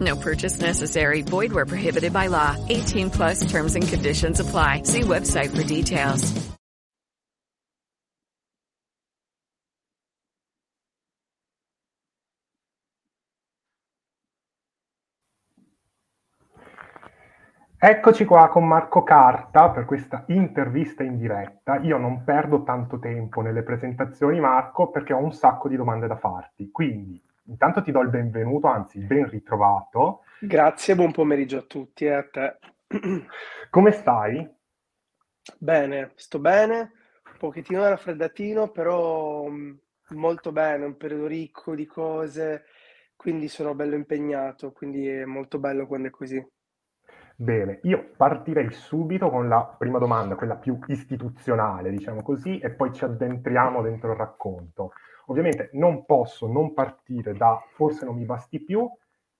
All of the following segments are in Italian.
No purchase necessary. Void where prohibited by law. 18 plus terms and conditions apply. See website for details. Eccoci qua con Marco Carta per questa intervista in diretta. Io non perdo tanto tempo nelle presentazioni, Marco, perché ho un sacco di domande da farti. Quindi, intanto ti do il benvenuto, anzi, ben ritrovato. Grazie, buon pomeriggio a tutti e a te. Come stai? Bene, sto bene, un pochettino da raffreddatino, però mh, molto bene, un periodo ricco di cose, quindi sono bello impegnato, quindi è molto bello quando è così. Bene, io partirei subito con la prima domanda, quella più istituzionale, diciamo così, e poi ci addentriamo dentro il racconto. Ovviamente non posso non partire da Forse non mi basti più,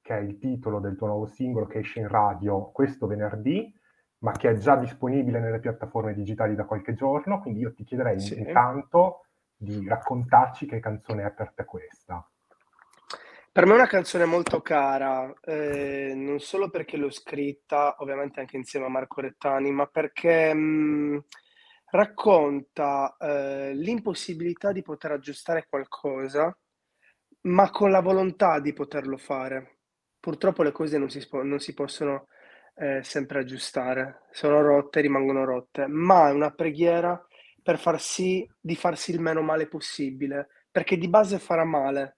che è il titolo del tuo nuovo singolo che esce in radio questo venerdì, ma che è già disponibile nelle piattaforme digitali da qualche giorno, quindi io ti chiederei Sì. intanto di raccontarci che canzone è per te questa. Per me è una canzone molto cara, eh, non solo perché l'ho scritta, ovviamente anche insieme a Marco Rettani, ma perché mh, racconta eh, l'impossibilità di poter aggiustare qualcosa, ma con la volontà di poterlo fare. Purtroppo le cose non si, non si possono eh, sempre aggiustare, sono rotte, rimangono rotte, ma è una preghiera per far sì di farsi il meno male possibile, perché di base farà male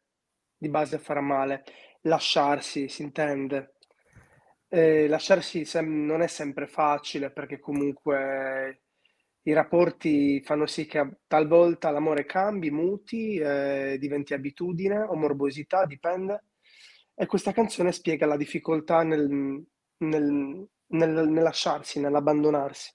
di base farà male. Lasciarsi, si intende. Eh, lasciarsi sem- non è sempre facile perché comunque i rapporti fanno sì che a- talvolta l'amore cambi, muti, eh, diventi abitudine o morbosità, dipende. E questa canzone spiega la difficoltà nel, nel- nel- nel lasciarsi, nell'abbandonarsi.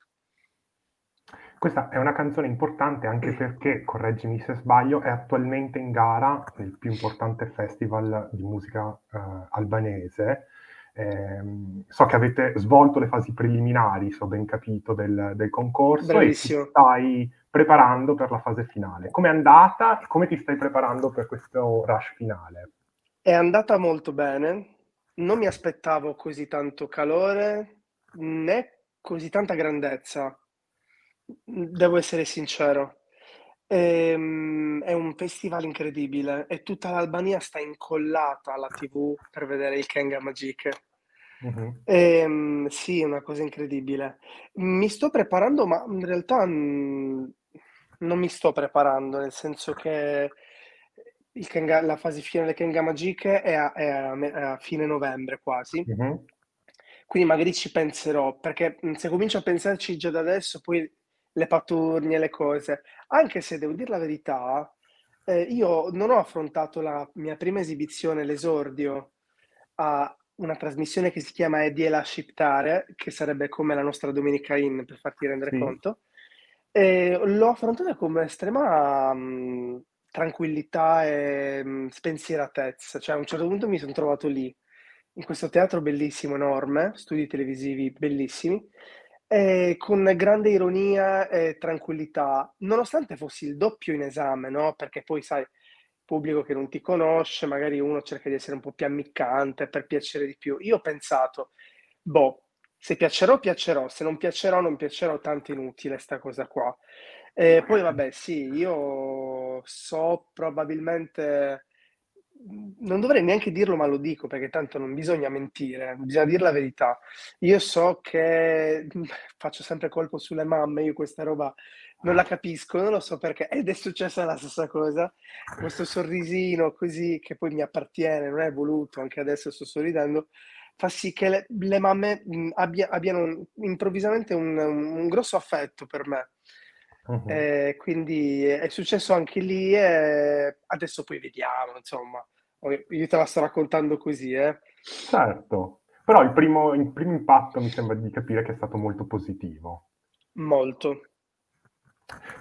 Questa è una canzone importante anche perché, correggimi se sbaglio, è attualmente in gara nel più importante festival di musica eh, albanese. Ehm, so che avete svolto le fasi preliminari, se ho ben capito, del, del concorso e ti Bravissimo. stai preparando per la fase finale. Come è andata e come ti stai preparando per questo rush finale? È andata molto bene, non mi aspettavo così tanto calore né così tanta grandezza, devo essere sincero. Ehm, è un festival incredibile e tutta l'Albania sta incollata alla TV per vedere il Kenga Magic. Mhm. Ehm, sì, è una cosa incredibile. Mi sto preparando, ma in realtà mm, non mi sto preparando, nel senso che il Kenga- la fase finale del Kenga Magic è a, è a me- è a fine novembre quasi. Quindi magari ci penserò, perché mh, se comincio a pensarci già da adesso, poi le paturnie, le cose, anche se devo dire la verità, eh, io non ho affrontato la mia prima esibizione, l'esordio, a una trasmissione che si chiama Ediela Shiptare, che sarebbe come la nostra Domenica In, per farti rendere Sì. conto, E l'ho affrontata con estrema mh, tranquillità e mh, spensieratezza, cioè a un certo punto mi sono trovato lì, in questo teatro bellissimo, enorme, studi televisivi bellissimi, e con grande ironia e tranquillità, nonostante fossi il doppio in esame, no? Perché poi sai, pubblico che non ti conosce, magari uno cerca di essere un po' più ammiccante per piacere di più. Io ho pensato, boh, se piacerò, piacerò, se non piacerò, non piacerò, tanto inutile sta cosa qua. E poi vabbè, sì, io so probabilmente, non dovrei neanche dirlo, ma lo dico perché tanto non bisogna mentire, bisogna dire la verità. Io so che faccio sempre colpo sulle mamme, io questa roba non la capisco, non lo so perché, ed è successa la stessa cosa. Questo sorrisino così che poi mi appartiene, non è voluto, anche adesso sto sorridendo, fa sì che le, le mamme mh, abbia, abbiano improvvisamente un, un, grosso affetto per me. Uh-huh. Eh, quindi è successo anche lì e adesso poi vediamo, insomma. Io te la sto raccontando così, eh. Certo, però il primo, il primo impatto mi sembra di capire che è stato molto positivo. Molto,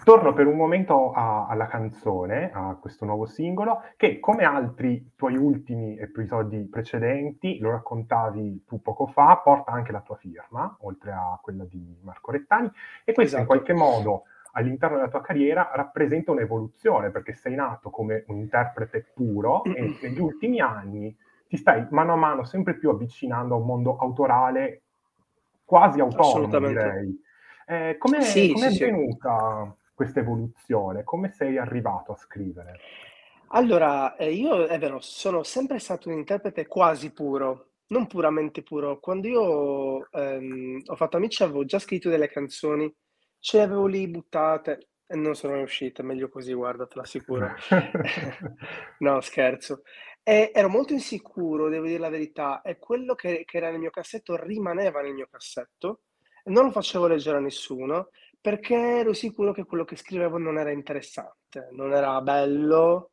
Torno per un momento a, alla canzone, a questo nuovo singolo, che come altri tuoi ultimi episodi precedenti, lo raccontavi tu poco fa, porta anche la tua firma, oltre a quella di Marco Rettani, e questo esatto. in qualche modo all'interno della tua carriera rappresenta un'evoluzione, perché sei nato come un interprete puro e negli ultimi anni ti stai mano a mano sempre più avvicinando a un mondo autorale quasi autonomo, direi eh, come sì, sì, è avvenuta sì. questa evoluzione? Come sei arrivato a scrivere? Allora, eh, io è vero, sono sempre stato un interprete quasi puro, non puramente puro. Quando io ehm, ho fatto amici avevo già scritto delle canzoni, ce le avevo lì buttate e non sono uscite, meglio così, guarda, te l'assicuro. no, scherzo. E ero molto insicuro, devo dire la verità, e quello che, che era nel mio cassetto rimaneva nel mio cassetto non lo facevo leggere a nessuno perché ero sicuro che quello che scrivevo non era interessante, non era bello,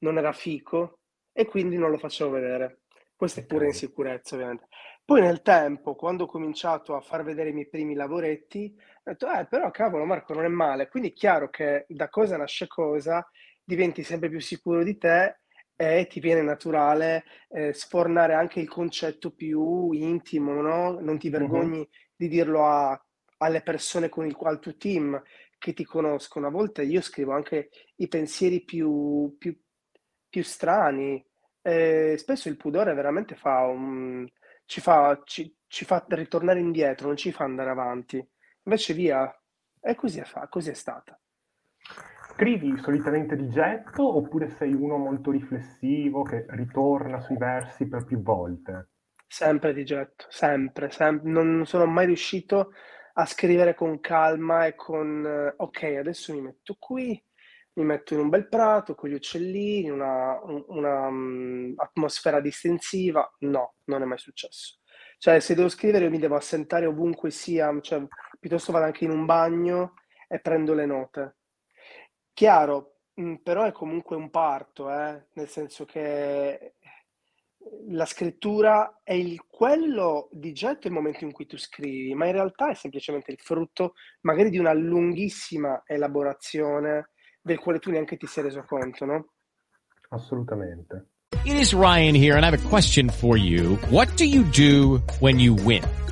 non era fico e quindi non lo facevo vedere. Questa è pure insicurezza, ovviamente. Poi nel tempo, quando ho cominciato a far vedere i miei primi lavoretti, ho detto, eh, però cavolo Marco, non è male. Quindi è chiaro che da cosa nasce cosa, diventi sempre più sicuro di te e ti viene naturale eh, sfornare anche il concetto più intimo, no? Non ti vergogni uh-huh di dirlo a, alle persone con il quale tuo team che ti conoscono. A volte io scrivo anche i pensieri più, più, più strani. Eh, spesso il pudore veramente fa un, ci, fa, ci, ci fa ritornare indietro, non ci fa andare avanti. Invece via, e così è, fa, così è stata. Scrivi solitamente di getto oppure sei uno molto riflessivo che ritorna sui versi per più volte? Sempre di getto, sempre, sempre. Non sono mai riuscito a scrivere con calma e con eh, ok, adesso mi metto qui, mi metto in un bel prato con gli uccellini, una, una um, atmosfera distensiva. No, non è mai successo. Cioè, se devo scrivere, io mi devo assentare ovunque sia, cioè, piuttosto vado anche in un bagno e prendo le note. Chiaro, mm, però è comunque un parto, eh? nel senso che la scrittura è il, quello di getto il momento in cui tu scrivi, ma in realtà è semplicemente il frutto magari di una lunghissima elaborazione del quale tu neanche ti sei reso conto, no? Assolutamente. It is Ryan here and I have a question for you. What do you do when you win?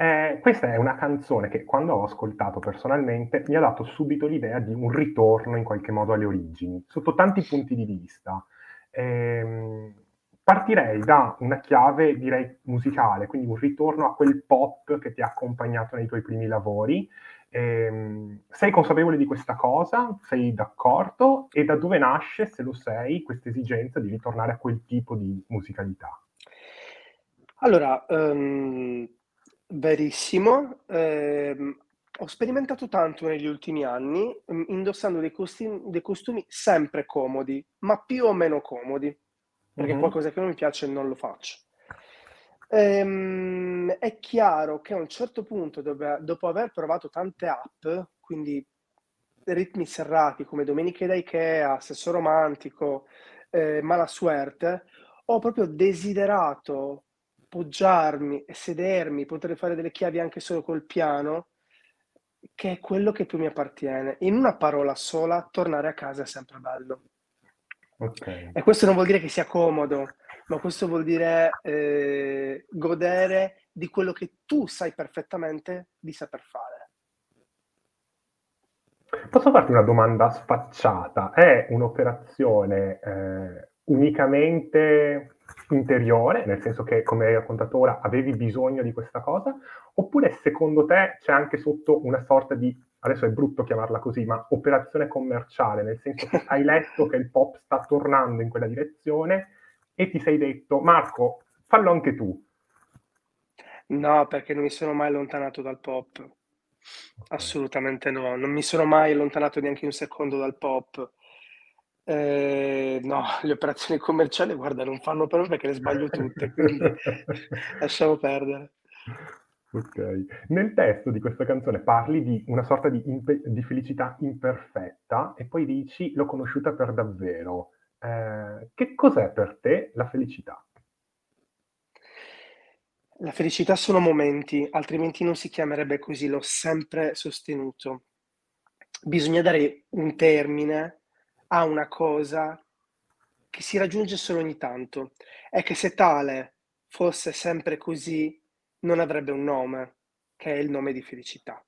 Eh, questa è una canzone che quando ho ascoltato personalmente mi ha dato subito l'idea di un ritorno in qualche modo alle origini, sotto tanti punti di vista. Eh, partirei da una chiave, direi, musicale, quindi un ritorno a quel pop che ti ha accompagnato nei tuoi primi lavori. Eh, sei consapevole di questa cosa? Sei d'accordo? E da dove nasce, se lo sei, questa esigenza di ritornare a quel tipo di musicalità? Allora, um Verissimo. Ehm, ho sperimentato tanto negli ultimi anni, mm, indossando dei costumi, dei costumi sempre comodi, ma più o meno comodi, perché Mhm. qualcosa che non mi piace non lo faccio. Ehm, è chiaro che a un certo punto, dove- dopo aver provato tante app, quindi ritmi serrati come Domeniche da Ikea, Sesso Romantico, eh, Mala Suerte, ho proprio desiderato poggiarmi e sedermi, poter fare delle chiavi anche solo col piano, che è quello che più mi appartiene. In una parola sola, tornare a casa è sempre bello. Ok. E questo non vuol dire che sia comodo, ma questo vuol dire eh, godere di quello che tu sai perfettamente di saper fare. Posso farti una domanda sfacciata? È un'operazione eh, unicamente interiore, nel senso che, come hai raccontato ora, avevi bisogno di questa cosa? Oppure secondo te c'è anche sotto una sorta di, adesso è brutto chiamarla così, ma operazione commerciale, nel senso che hai letto che il pop sta tornando in quella direzione e ti sei detto, Marco, fallo anche tu. No, perché non mi sono mai allontanato dal pop. Assolutamente no, non mi sono mai allontanato neanche un secondo dal pop. Eh, no, le operazioni commerciali, guarda, non fanno per me perché le sbaglio tutte, quindi lasciamo perdere. Ok. Nel testo di questa canzone parli di una sorta di, impe- di felicità imperfetta e poi dici l'ho conosciuta per davvero. Eh, che cos'è per te la felicità? La felicità sono momenti, altrimenti non si chiamerebbe così, l'ho sempre sostenuto. Bisogna dare un termine a una cosa che si raggiunge solo ogni tanto. È che se tale fosse sempre così, non avrebbe un nome, che è il nome di felicità.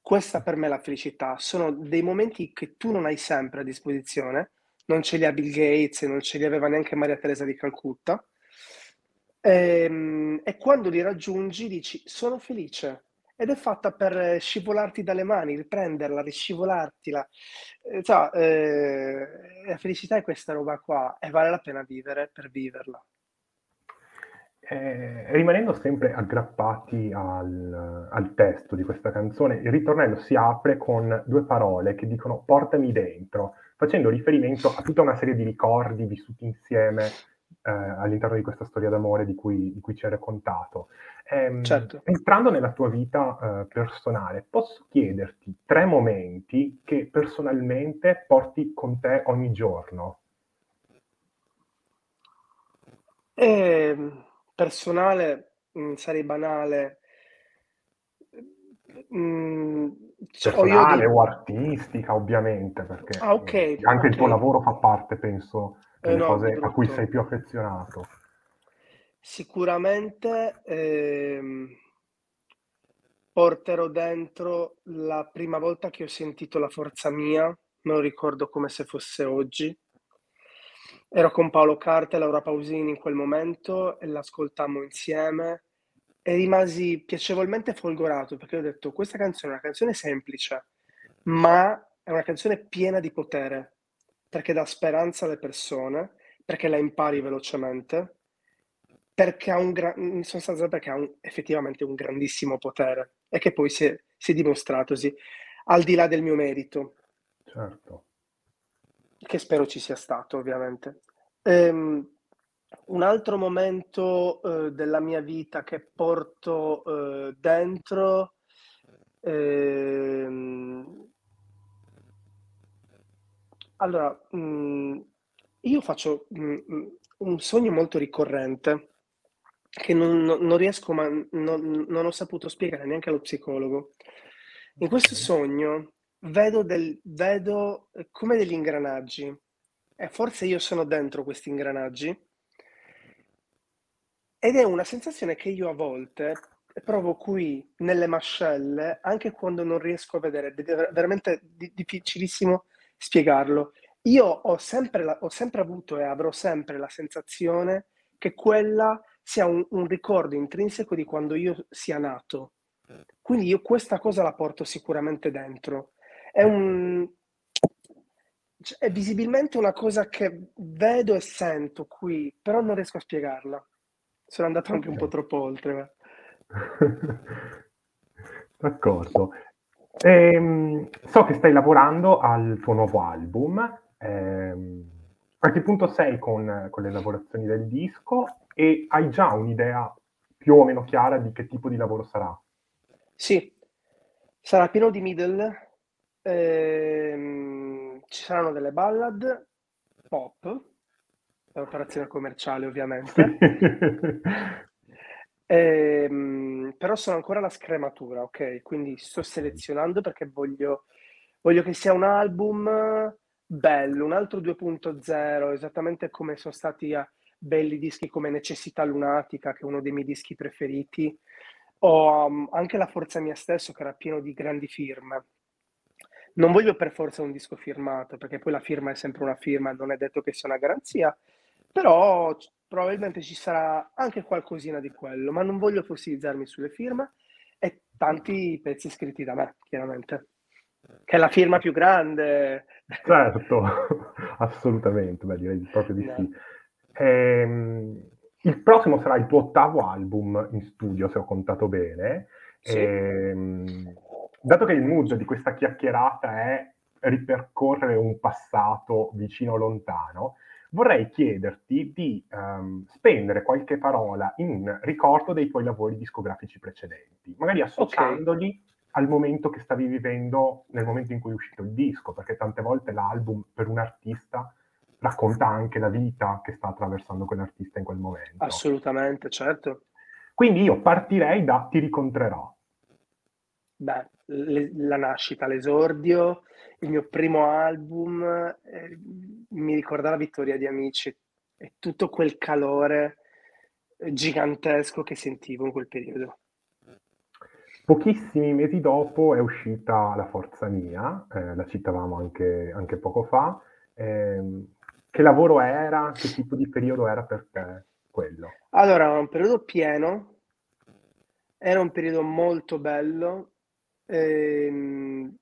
Questa per me è la felicità, sono dei momenti che tu non hai sempre a disposizione, non ce li ha Bill Gates, non ce li aveva neanche Maria Teresa di Calcutta, Ehm, e quando li raggiungi dici sono felice ed è fatta per scivolarti dalle mani, riprenderla, riscivolartila. Eh, so, eh, la felicità è questa roba qua e vale la pena vivere per viverla. Eh, rimanendo sempre aggrappati al, al testo di questa canzone, il ritornello si apre con due parole che dicono portami dentro, facendo riferimento a tutta una serie di ricordi vissuti insieme eh, all'interno di questa storia d'amore di cui, di cui ci hai raccontato. Ehm, Certo. Entrando nella tua vita eh, personale, posso chiederti tre momenti che personalmente porti con te ogni giorno? Ehm, personale, mm, sarei banale. Mm, cioè, Personale dei- o artistica, ovviamente, perché Ah, ok, eh, anche il tuo lavoro fa parte, penso, Eh, no, cose a cui sei più affezionato. Sicuramente ehm, porterò dentro la prima volta che ho sentito la forza mia, me lo ricordo come se fosse oggi. Ero con Paolo Carte e Laura Pausini in quel momento e l'ascoltammo insieme e rimasi piacevolmente folgorato perché ho detto questa canzone è una canzone semplice, ma è una canzone piena di potere, perché dà speranza alle persone, perché la impari velocemente, perché ha un gra- in sostanza perché ha un- effettivamente un grandissimo potere e che poi si è, si è dimostratosi, al di là del mio merito, Certo. che spero ci sia stato ovviamente. Ehm, un altro momento eh, della mia vita che porto eh, dentro, ehm, allora, mm, io faccio mm, mm, un sogno molto ricorrente che non, non- non riesco, ma non, non ho saputo spiegare neanche allo psicologo. In questo sogno vedo, del- vedo eh, come degli ingranaggi. E forse io sono dentro questi ingranaggi. Ed è una sensazione che io a volte provo qui nelle mascelle, anche quando non riesco a vedere, ed è ver- veramente di- difficilissimo spiegarlo. Io ho sempre, la- ho sempre avuto e avrò sempre la sensazione che quella sia un, un ricordo intrinseco di quando io sia nato. Quindi io questa cosa la porto sicuramente dentro. È un, cioè, è visibilmente una cosa che vedo e sento qui, però non riesco a spiegarla. Sono andato anche un po' troppo oltre. D'accordo. Ehm, so che stai lavorando al tuo nuovo album. Ehm, a che punto sei con, con le lavorazioni del disco e hai già un'idea più o meno chiara di che tipo di lavoro sarà? Sì, sarà pieno di middle, ehm, ci saranno delle ballad pop, è un'operazione commerciale ovviamente, Ehm, però sono ancora alla scrematura, ok? Quindi sto selezionando perché voglio, voglio che sia un album bello, un altro 2.0, esattamente come sono stati a belli dischi come Necessità Lunatica, che è uno dei miei dischi preferiti, o um, anche La Forza Mia Stesso, che era pieno di grandi firme. Non voglio per forza un disco firmato, perché poi la firma è sempre una firma, non è detto che sia una garanzia, però probabilmente ci sarà anche qualcosina di quello, ma non voglio fossilizzarmi sulle firme e tanti pezzi scritti da me, chiaramente, che è la firma più grande. Certo, assolutamente, beh, direi proprio di sì. Ehm, il prossimo sarà il tuo ottavo album in studio, se ho contato bene. Sì. Ehm, dato che il mood di questa chiacchierata è ripercorrere un passato vicino o lontano, vorrei chiederti di um, spendere qualche parola in ricordo dei tuoi lavori discografici precedenti, magari associandoli okay. al momento che stavi vivendo nel momento in cui è uscito il disco, perché tante volte l'album per un artista racconta anche la vita che sta attraversando quell'artista in quel momento. Assolutamente, certo. Quindi io partirei da Ti ricontrerò. Beh, le, la nascita, l'esordio, il mio primo album, eh, mi ricorda la vittoria di Amici e tutto quel calore gigantesco che sentivo in quel periodo. Pochissimi mesi dopo è uscita La Forza Mia, eh, la citavamo anche, anche poco fa. Eh, che lavoro era? Che tipo di periodo era per te quello? Allora, era un periodo pieno, era un periodo molto bello, Ehm,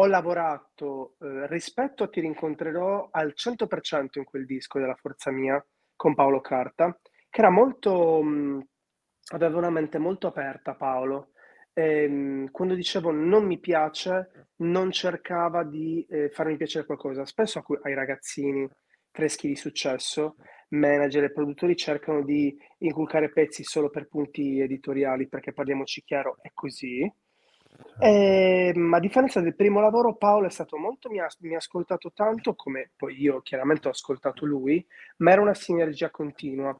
ho lavorato eh, rispetto a Ti rincontrerò al 100% in quel disco della Forza Mia con Paolo Carta, che era molto, mh, aveva una mente molto aperta Paolo. E, quando dicevo non mi piace, non cercava di eh, farmi piacere qualcosa. Spesso ai ragazzini freschi di successo, manager e produttori cercano di inculcare pezzi solo per punti editoriali, perché parliamoci chiaro, è così eh, ma a differenza del primo lavoro, Paolo è stato molto, mi ha, mi ha, ascoltato tanto, come poi io chiaramente ho ascoltato lui, ma era una sinergia continua.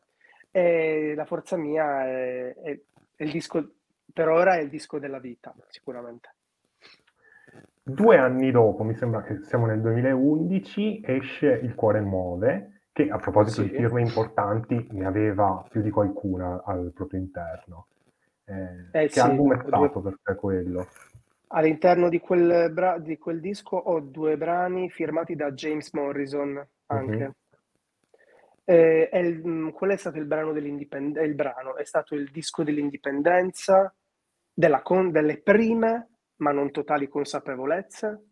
E la forza mia è, è, è il disco, per ora è il disco della vita, sicuramente. Due anni dopo, mi sembra che siamo nel 2011, esce Il cuore muove, che a proposito sì. di firme importanti ne aveva più di qualcuna al proprio interno. Eh, eh, che sì, album è stato per te quello? All'interno di quel, bra- di quel, disco ho due brani firmati da James Morrison anche. Mm-hmm. Eh, è il, mm, quello è stato il brano dell'indipendenza, il brano è stato il disco dell'indipendenza, della con- delle prime ma non totali consapevolezze.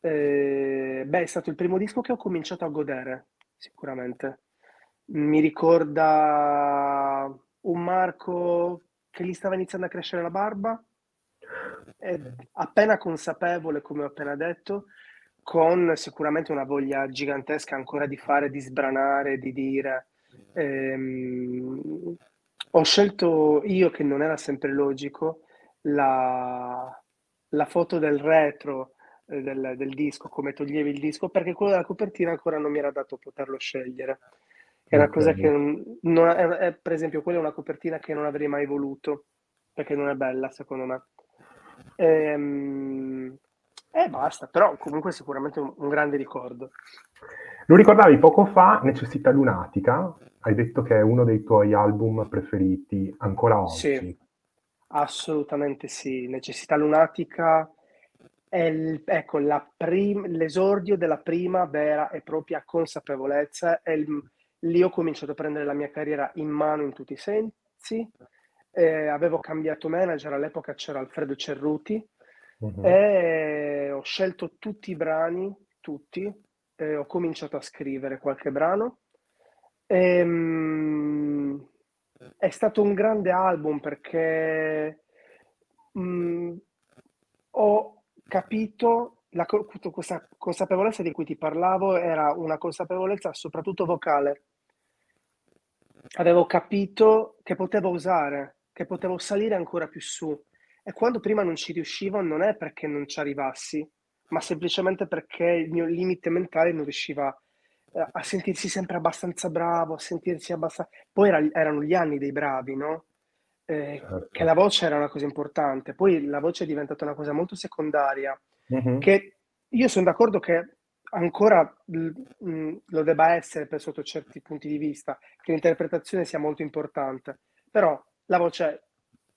Eh, beh, è stato il primo disco che ho cominciato a godere, sicuramente. Mi ricorda un Marco che gli stava iniziando a crescere la barba, appena consapevole, come ho appena detto, con sicuramente una voglia gigantesca ancora di fare, di sbranare, di dire. Ehm, ho scelto io, che non era sempre logico, la, la foto del retro eh, del, del, disco, come toglievi il disco, perché quello della copertina ancora non mi era dato poterlo scegliere. È una cosa che non, è, è, per esempio, quella è una copertina che non avrei mai voluto, perché non è bella, secondo me. E, ehm, e basta, però comunque sicuramente un, un grande ricordo. Lo ricordavi poco fa, Necessità Lunatica, hai detto che è uno dei tuoi album preferiti ancora oggi. Sì, assolutamente sì. Necessità Lunatica è il, ecco, prim- l'esordio della prima vera e propria consapevolezza, è il, Lì ho cominciato a prendere la mia carriera in mano in tutti i sensi. Eh, avevo cambiato manager, all'epoca c'era Alfredo Cerruti uh-huh. e ho scelto tutti i brani, tutti, e ho cominciato a scrivere qualche brano. E, um, è stato un grande album perché um, ho capito la, questa consapevolezza di cui ti parlavo era una consapevolezza soprattutto vocale. Avevo capito che potevo usare, che potevo salire ancora più su. E quando prima non ci riuscivo non è perché non ci arrivassi, ma semplicemente perché il mio limite mentale non riusciva eh, a sentirsi sempre abbastanza bravo, a sentirsi abbastanza... Poi era, erano gli anni dei bravi, no? Eh, certo. Che la voce era una cosa importante, poi la voce è diventata una cosa molto secondaria, mm-hmm. che io sono d'accordo che ancora lo debba essere per sotto certi punti di vista, che l'interpretazione sia molto importante, però la voce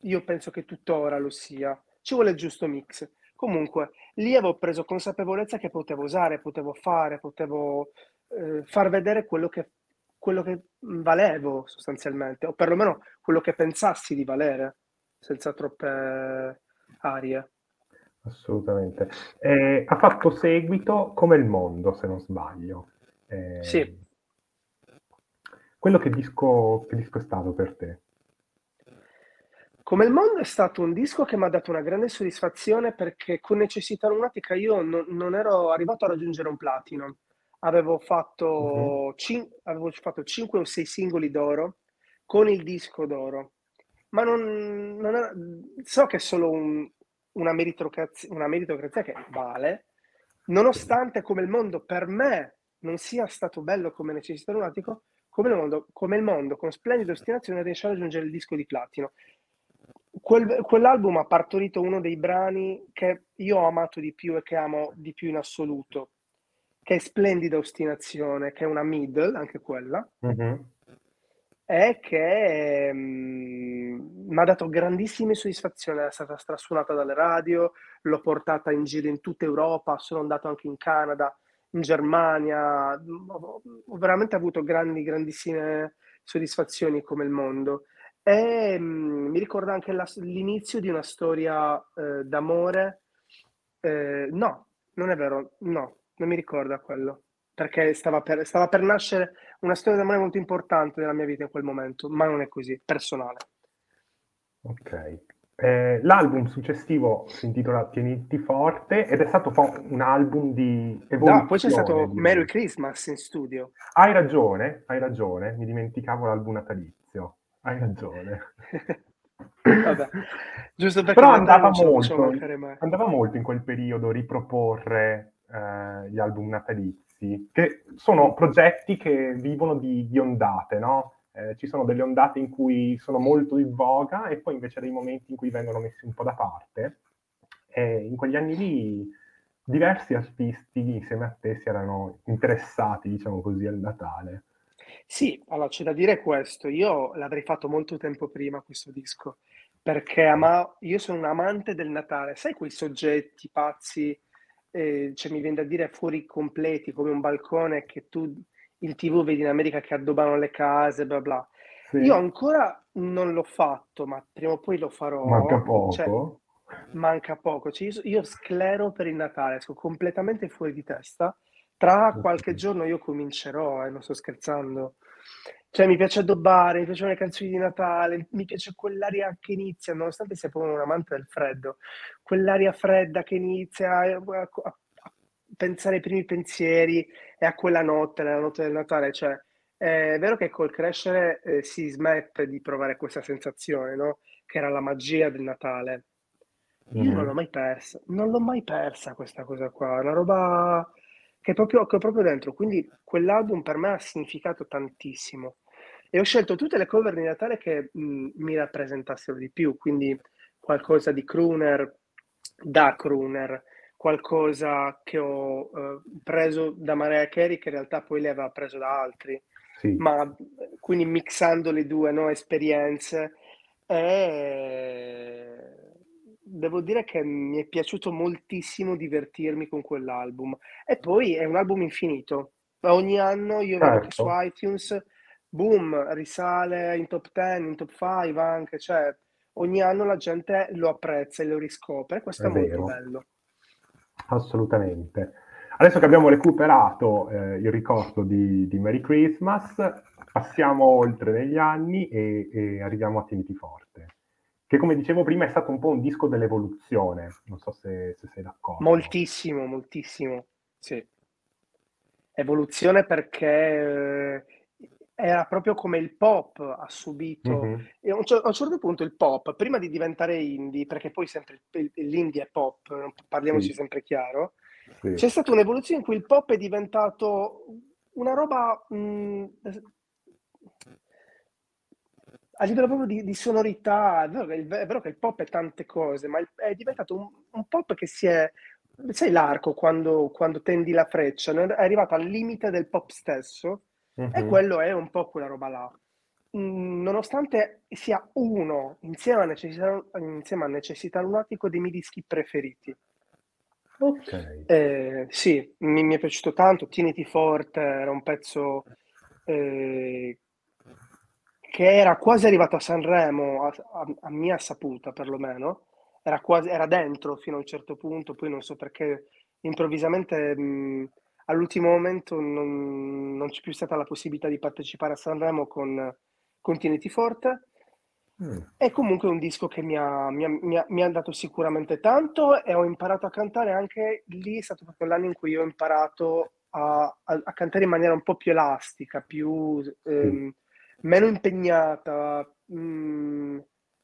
io penso che tuttora lo sia, ci vuole il giusto mix. Comunque, lì avevo preso consapevolezza che potevo usare, potevo fare, potevo eh, far vedere quello che, quello che valevo sostanzialmente, o perlomeno quello che pensassi di valere, senza troppe arie. Assolutamente. Eh, ha fatto seguito come il mondo, se non sbaglio. Eh, sì. Quello che disco, che disco è stato per te? Come il mondo è stato un disco che mi ha dato una grande soddisfazione perché con necessità lunatica io non, non ero arrivato a raggiungere un platino avevo fatto, uh-huh. cin- avevo fatto 5 o 6 singoli d'oro con il disco d'oro, ma non, non era, so che è solo un, una, meritocrazia, una meritocrazia che vale, nonostante come il mondo per me non sia stato bello come necessità lunatico, come il mondo, come il mondo con splendida ostinazione riesce a raggiungere il disco di platino. Quel, quell'album ha partorito uno dei brani che io ho amato di più e che amo di più in assoluto, che è splendida ostinazione, che è una middle, anche quella, mm-hmm. E che mi ha dato grandissime soddisfazioni, è stata strassunata dalle radio, l'ho portata in giro in tutta Europa, sono andato anche in Canada, in Germania, ho, ho veramente avuto grandi, grandissime soddisfazioni come il mondo. E mh, mm, mi ricorda anche la, l'inizio di una storia eh, d'amore. Eh, no, non è vero, no, non mi ricorda quello, perché stava per, stava per nascere una storia d'amore molto importante nella mia vita in quel momento, ma non è così, personale. Ok. Eh, l'album successivo si intitola Tieniti forte ed è stato un album di evoluzione. No, poi c'è stato di... Merry Christmas in studio. Hai ragione, hai ragione, mi dimenticavo l'album natalizio. Hai ragione. Vabbè, giusto perché Però andava molto, andava molto in quel periodo riproporre eh, gli album natalizi, che sono progetti che vivono di, di ondate, no? Eh, ci sono delle ondate in cui sono molto in voga e poi invece dei momenti in cui vengono messi un po' da parte. E in quegli anni lì diversi artisti insieme a te si erano interessati, diciamo così, al Natale. Sì, allora c'è da dire questo, io l'avrei fatto molto tempo prima questo disco, perché ama- io sono un amante del Natale, sai quei soggetti pazzi eh, cioè, mi viene da dire fuori completi, come un balcone che tu in tv vedi in America che addobbano le case, bla bla. Sì. Io ancora non l'ho fatto, ma prima o poi lo farò. Manca poco. Cioè, manca poco. Cioè, io, io, sclero per il Natale, sono completamente fuori di testa. Tra qualche giorno io comincerò, e eh, non sto scherzando. Cioè, mi piace addobbare, mi piacciono le canzoni di Natale, mi piace quell'aria che inizia, nonostante sia proprio un amante del freddo, quell'aria fredda che inizia a, a, a pensare ai primi pensieri e a quella notte, la notte del Natale. Cioè, è vero che col crescere eh, si smette di provare questa sensazione, no? Che era la magia del Natale. Io mm-hmm. non l'ho mai persa, non l'ho mai persa questa cosa qua, è una roba che proprio, che è proprio dentro. Quindi quell'album per me ha significato tantissimo. E ho scelto tutte le cover di Natale che mh, mi rappresentassero di più, quindi qualcosa di crooner, da crooner, qualcosa che ho eh, preso da Mariah Carey che in realtà poi lei aveva preso da altri, sì. ma quindi mixando le due no, esperienze e devo dire che mi è piaciuto moltissimo divertirmi con quell'album e poi è un album infinito, ogni anno io vedo che su certo. iTunes boom, risale in top 10, in top 5 anche, cioè ogni anno la gente lo apprezza e lo riscopre, questo è, è molto bello. Assolutamente. Adesso che abbiamo recuperato eh, il ricordo di, di, Merry Christmas, passiamo oltre negli anni e, e arriviamo a Tieniti Forte, che come dicevo prima è stato un po' un disco dell'evoluzione, non so se, se sei d'accordo. Moltissimo, moltissimo, sì. Evoluzione perché eh, era proprio come il pop ha subito, Mm-hmm. e a un, a un certo punto il pop, prima di diventare indie, perché poi sempre l'indie è pop, non- parliamoci Sì. sempre chiaro, Sì. c'è stata un'evoluzione in cui il pop è diventato una roba mh, a livello proprio di, di sonorità. È vero, che il, è vero che il pop è tante cose, ma è diventato un, un pop che si è. Sai l'arco quando, quando tendi la freccia, è arrivato al limite del pop stesso e Mhm. quello è un po' quella roba là. Mm, Nonostante sia uno insieme a necessità, insieme a necessità lunatico dei miei dischi preferiti. Ok. Eh, sì, mi, mi è piaciuto tanto. Tieniti forte era un pezzo eh, che era quasi arrivato a Sanremo, a, a- a mia saputa perlomeno. Era, quasi, era dentro fino a un certo punto, poi non so perché improvvisamente mh, all'ultimo momento non, non c'è più stata la possibilità di partecipare a Sanremo con, con Tieniti forte. Mm. È comunque un disco che mi ha, mi ha- mi ha- mi ha dato sicuramente tanto e ho imparato a cantare anche lì, è stato proprio l'anno in cui ho imparato a, a- a cantare in maniera un po' più elastica, più, ehm, meno impegnata, mm,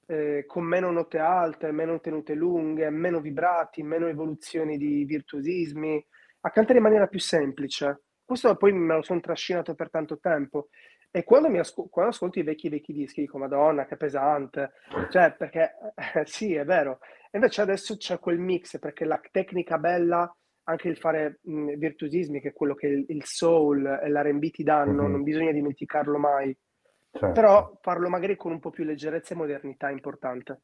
eh, con meno note alte, meno tenute lunghe, meno vibrati, meno evoluzioni di virtuosismi, a cantare in maniera più semplice. Questo poi me lo sono trascinato per tanto tempo. E quando, mi ascol- quando ascolto i vecchi vecchi dischi dico, Madonna, che pesante. Cioè, perché sì, è vero. E invece adesso c'è quel mix, perché la tecnica bella, anche il fare mh, virtuosismi, che è quello che il, il soul e l'R&B ti danno, Mhm. non bisogna dimenticarlo mai. Certo. Però farlo magari con un po' più leggerezza e modernità è importante.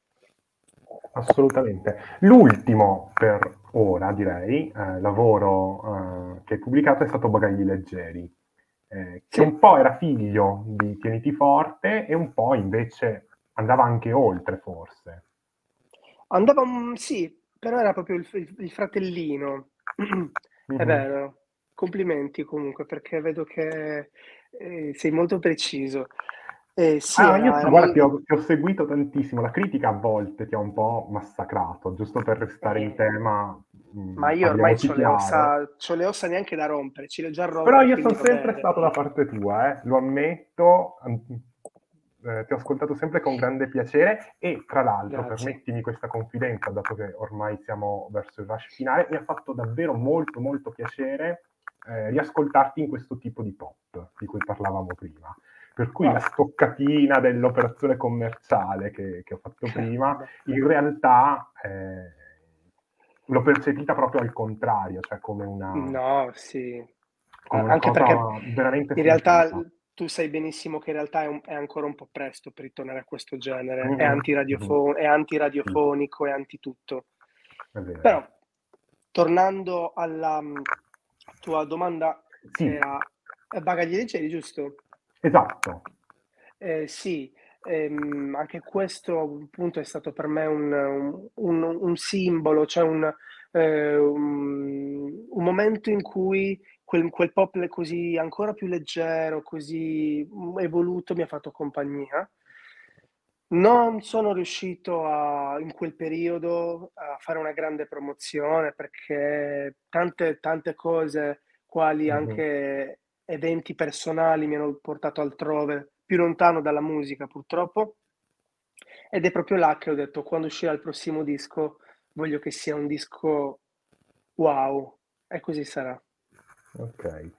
Assolutamente. L'ultimo per ora, direi, eh, lavoro eh, che hai pubblicato è stato Bagagli Leggeri, eh, che Sì. un po' era figlio di Tieniti Forte e un po' invece andava anche oltre, forse. Andava, sì, però era proprio il, il- il fratellino. È Mhm. vero. Complimenti comunque, perché vedo che eh, sei molto preciso. Eh, sì, Ah, io guarda, mol- ti ho, ti ho seguito tantissimo, la critica a volte ti ha un po' massacrato, giusto per restare in Eh, tema. mm, Ma io ormai c'ho le ossa, c'ho le ossa neanche da rompere, ce le ho già rotte, Però io sono sempre bene. stato da parte tua, eh, lo ammetto, eh, ti ho ascoltato sempre con grande piacere e tra l'altro, Grazie. permettimi questa confidenza, dato che ormai siamo verso il rush finale, mi ha fatto davvero molto molto piacere eh, riascoltarti in questo tipo di pop di cui parlavamo prima. Per cui Ah. la stoccatina dell'operazione commerciale che, che ho fatto prima, Vabbè. in realtà eh, l'ho percepita proprio al contrario, cioè come una, No, sì. come una Anche perché veramente in realtà tu sai benissimo che in realtà è, un- è ancora un po' presto per ritornare a questo genere, Mhm, è, antiradiofo- è antiradiofonico, è antitutto. È vero. Però, tornando alla mm, tua domanda, Sì. era eh, bagagli leggeri, giusto? Esatto. Eh, sì, ehm, anche questo appunto è stato per me un, un- un- un simbolo, cioè un, eh, un- momento in cui quel, quel pop così ancora più leggero, così evoluto mi ha fatto compagnia. Non sono riuscito a, in quel periodo a fare una grande promozione perché tante, tante cose, quali Mhm. anche eventi personali, mi hanno portato altrove, più lontano dalla musica purtroppo. Ed è proprio là che ho detto, quando uscirà il prossimo disco, voglio che sia un disco wow. E così sarà. Ok.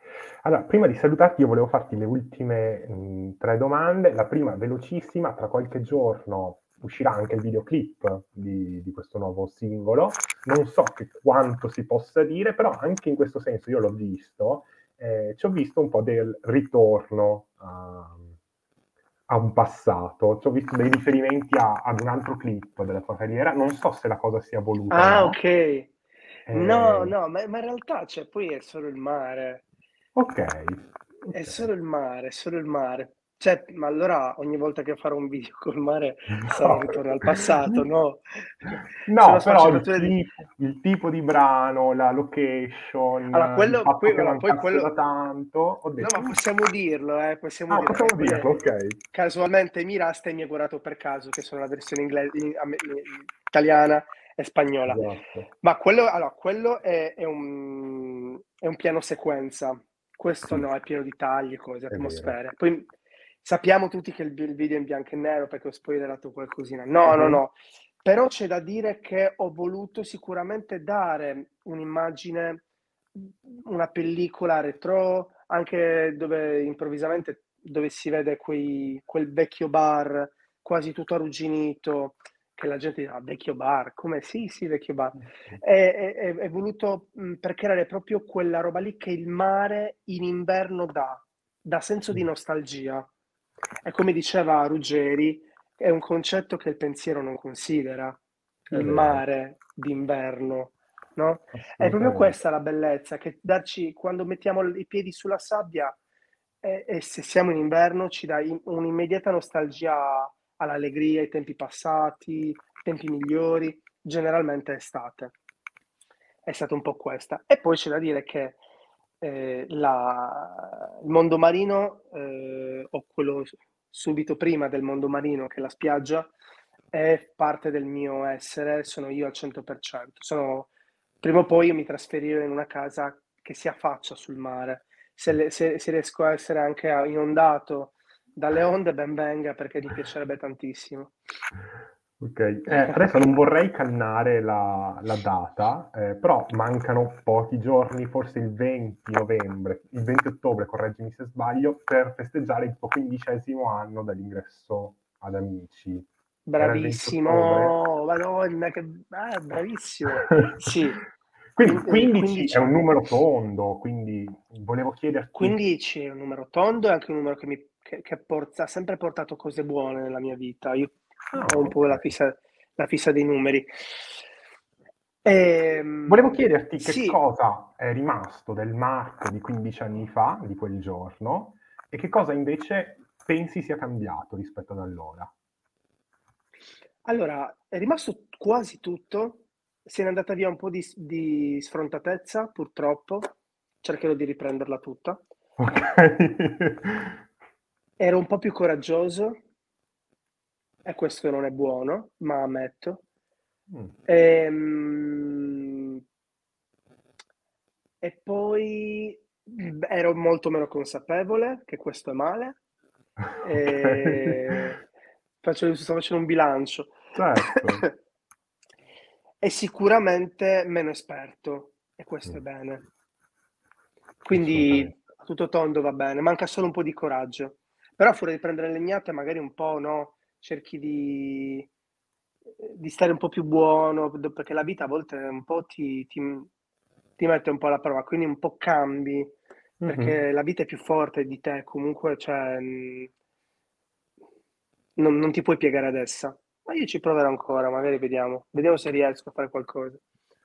Allora, prima di salutarti, io volevo farti le ultime mh, tre domande. La prima, velocissima, tra qualche giorno uscirà anche il videoclip di, di questo nuovo singolo. Non so che quanto si possa dire, però anche in questo senso io l'ho visto, eh, ci ho visto un po' del ritorno a, a un passato, ci ho visto dei riferimenti a- ad un altro clip della tua carriera. Non so se la cosa sia voluta. Ah, no. ok. No, Eh, no, ma, ma in realtà, cioè, poi è solo il mare. Ok. È solo il mare, è solo il mare. Cioè, ma allora ogni volta che farò un video col mare sarà un ritorno al passato, no? No, però il, di... il, tipo di brano, la location, allora, quello, il poi, che poi quello... da tanto... Detto... No, ma possiamo dirlo, eh, possiamo ah, dirlo. Possiamo dirlo, ok. Casualmente Mirasta mi ha guardato per caso, che sono la versione inglese, italiana e spagnola. Esatto. Ma quello, allora, quello è, è, un, è un piano sequenza. Questo no, è pieno di tagli, cose, atmosfere. Poi sappiamo tutti che il, il, video è in bianco e nero perché ho spoilerato qualcosina. No, mm-hmm. no, no. Però c'è da dire che ho voluto sicuramente dare un'immagine, una pellicola retro, anche dove improvvisamente dove si vede quei, quel vecchio bar quasi tutto arrugginito, che la gente dirà, ah, vecchio bar, come sì, sì, vecchio bar. È, è, è voluto mh, per creare proprio quella roba lì che il mare in inverno dà, dà senso di nostalgia. E come diceva Ruggeri, è un concetto che il pensiero non considera, il mare d'inverno. No? È proprio questa la bellezza, che darci, quando mettiamo i piedi sulla sabbia e, e se siamo in inverno ci dà un'immediata nostalgia all'allegria, ai tempi passati, tempi migliori, generalmente estate. È stata un po' questa. E poi c'è da dire che eh, la, il mondo marino, eh, o quello subito prima del mondo marino, che è la spiaggia, è parte del mio essere, sono io al 100%. Sono, prima o poi io mi trasferirò in una casa che si affaccia sul mare. Se, se, se riesco a essere anche inondato dalle onde ben venga perché mi piacerebbe tantissimo. Ok, eh, adesso non vorrei cannare la, la data, eh, però mancano pochi giorni, forse il 20 novembre, il 20 ottobre, correggimi se sbaglio, per festeggiare il tuo quindicesimo anno dall'ingresso ad Amici. Bravissimo, madonna, che ah, bravissimo. sì. Quindi 15, 15 è un numero tondo, quindi volevo chiederti... 15 è un numero tondo, è anche un numero che mi che, che porta, ha sempre portato cose buone nella mia vita. Io oh, ho un po' la fissa, la fissa dei numeri. E, ehm, Volevo chiederti che sì. cosa è rimasto del Marco di 15 anni fa, di quel giorno, e che cosa invece pensi sia cambiato rispetto ad allora? Allora, è rimasto quasi tutto, se n'è andata via un po' di, di sfrontatezza, purtroppo, cercherò di riprenderla tutta. Ok. Ero un po' più coraggioso e questo non è buono, ma ammetto. Mm. Ehm, e poi ero molto meno consapevole che questo è male. E faccio, sto facendo un bilancio. Certo. e sicuramente meno esperto, e questo mm. è bene. Quindi tutto tondo va bene, manca solo un po' di coraggio. Però fuori di prendere legnate magari un po', no? Cerchi di, di stare un po' più buono, perché la vita a volte un po' ti, ti, ti mette un po' alla prova, quindi un po' cambi, perché mm-hmm. la vita è più forte di te, comunque, cioè, non, non ti puoi piegare ad essa. Ma io ci proverò ancora, magari vediamo, vediamo se riesco a fare qualcosa.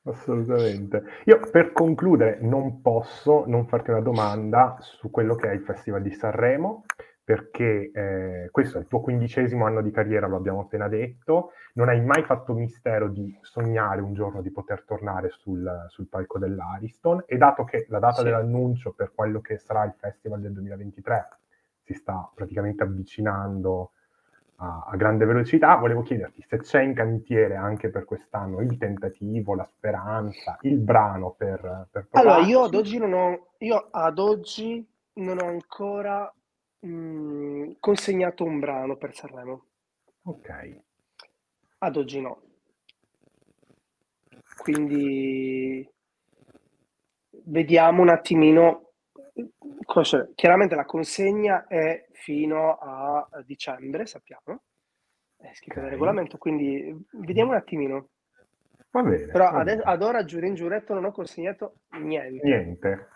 Assolutamente. Io per concludere non posso non farti una domanda su quello che è il Festival di Sanremo perché eh, questo è il tuo quindicesimo anno di carriera, lo abbiamo appena detto, non hai mai fatto mistero di sognare un giorno di poter tornare sul, sul palco dell'Ariston. E dato che la data sì. dell'annuncio per quello che sarà il festival del 2023 si sta praticamente avvicinando a, a grande velocità, volevo chiederti se c'è in cantiere anche per quest'anno il tentativo, la speranza, il brano per... per allora, io ad oggi non ho, io ad oggi non ho ancora Mhmm, consegnato un brano per Sanremo. Ok. Ad oggi no. Quindi vediamo un attimino chiaramente la consegna è fino a dicembre, sappiamo. È scritto okay. nel regolamento, quindi vediamo un attimino. Va bene. Però va bene. ad ora, giuro in giuretto, non ho consegnato niente. Niente.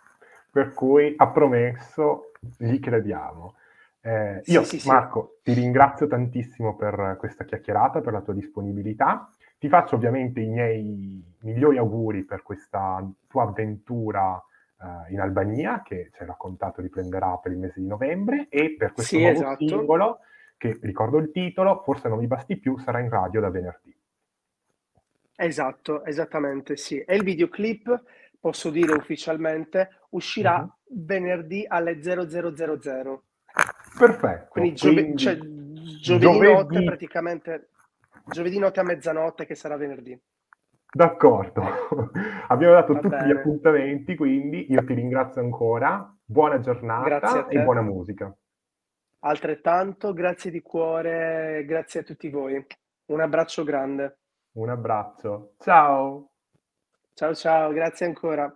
Per cui ha promesso gli crediamo. Eh, io, sì, Marco, sì. ti ringrazio tantissimo per questa chiacchierata, per la tua disponibilità. Ti faccio ovviamente i miei migliori auguri per questa tua avventura in Albania, che ci ha raccontato riprenderà per il mese di novembre, e per questo nuovo esatto. singolo, che ricordo il titolo, Forse non mi basti più, sarà in radio da venerdì. Esatto, esattamente, sì. E il videoclip, posso dire ufficialmente, uscirà Mhm. venerdì alle 0000. Perfetto. Quindi, giove- quindi cioè, giovedì, notte, praticamente giovedì notte a mezzanotte che sarà venerdì. D'accordo, abbiamo dato Va tutti gli bene. appuntamenti, quindi io ti ringrazio ancora, buona giornata e buona musica. Altrettanto, grazie di cuore, grazie a tutti voi. Un abbraccio grande. Un abbraccio, ciao! Ciao ciao, grazie ancora.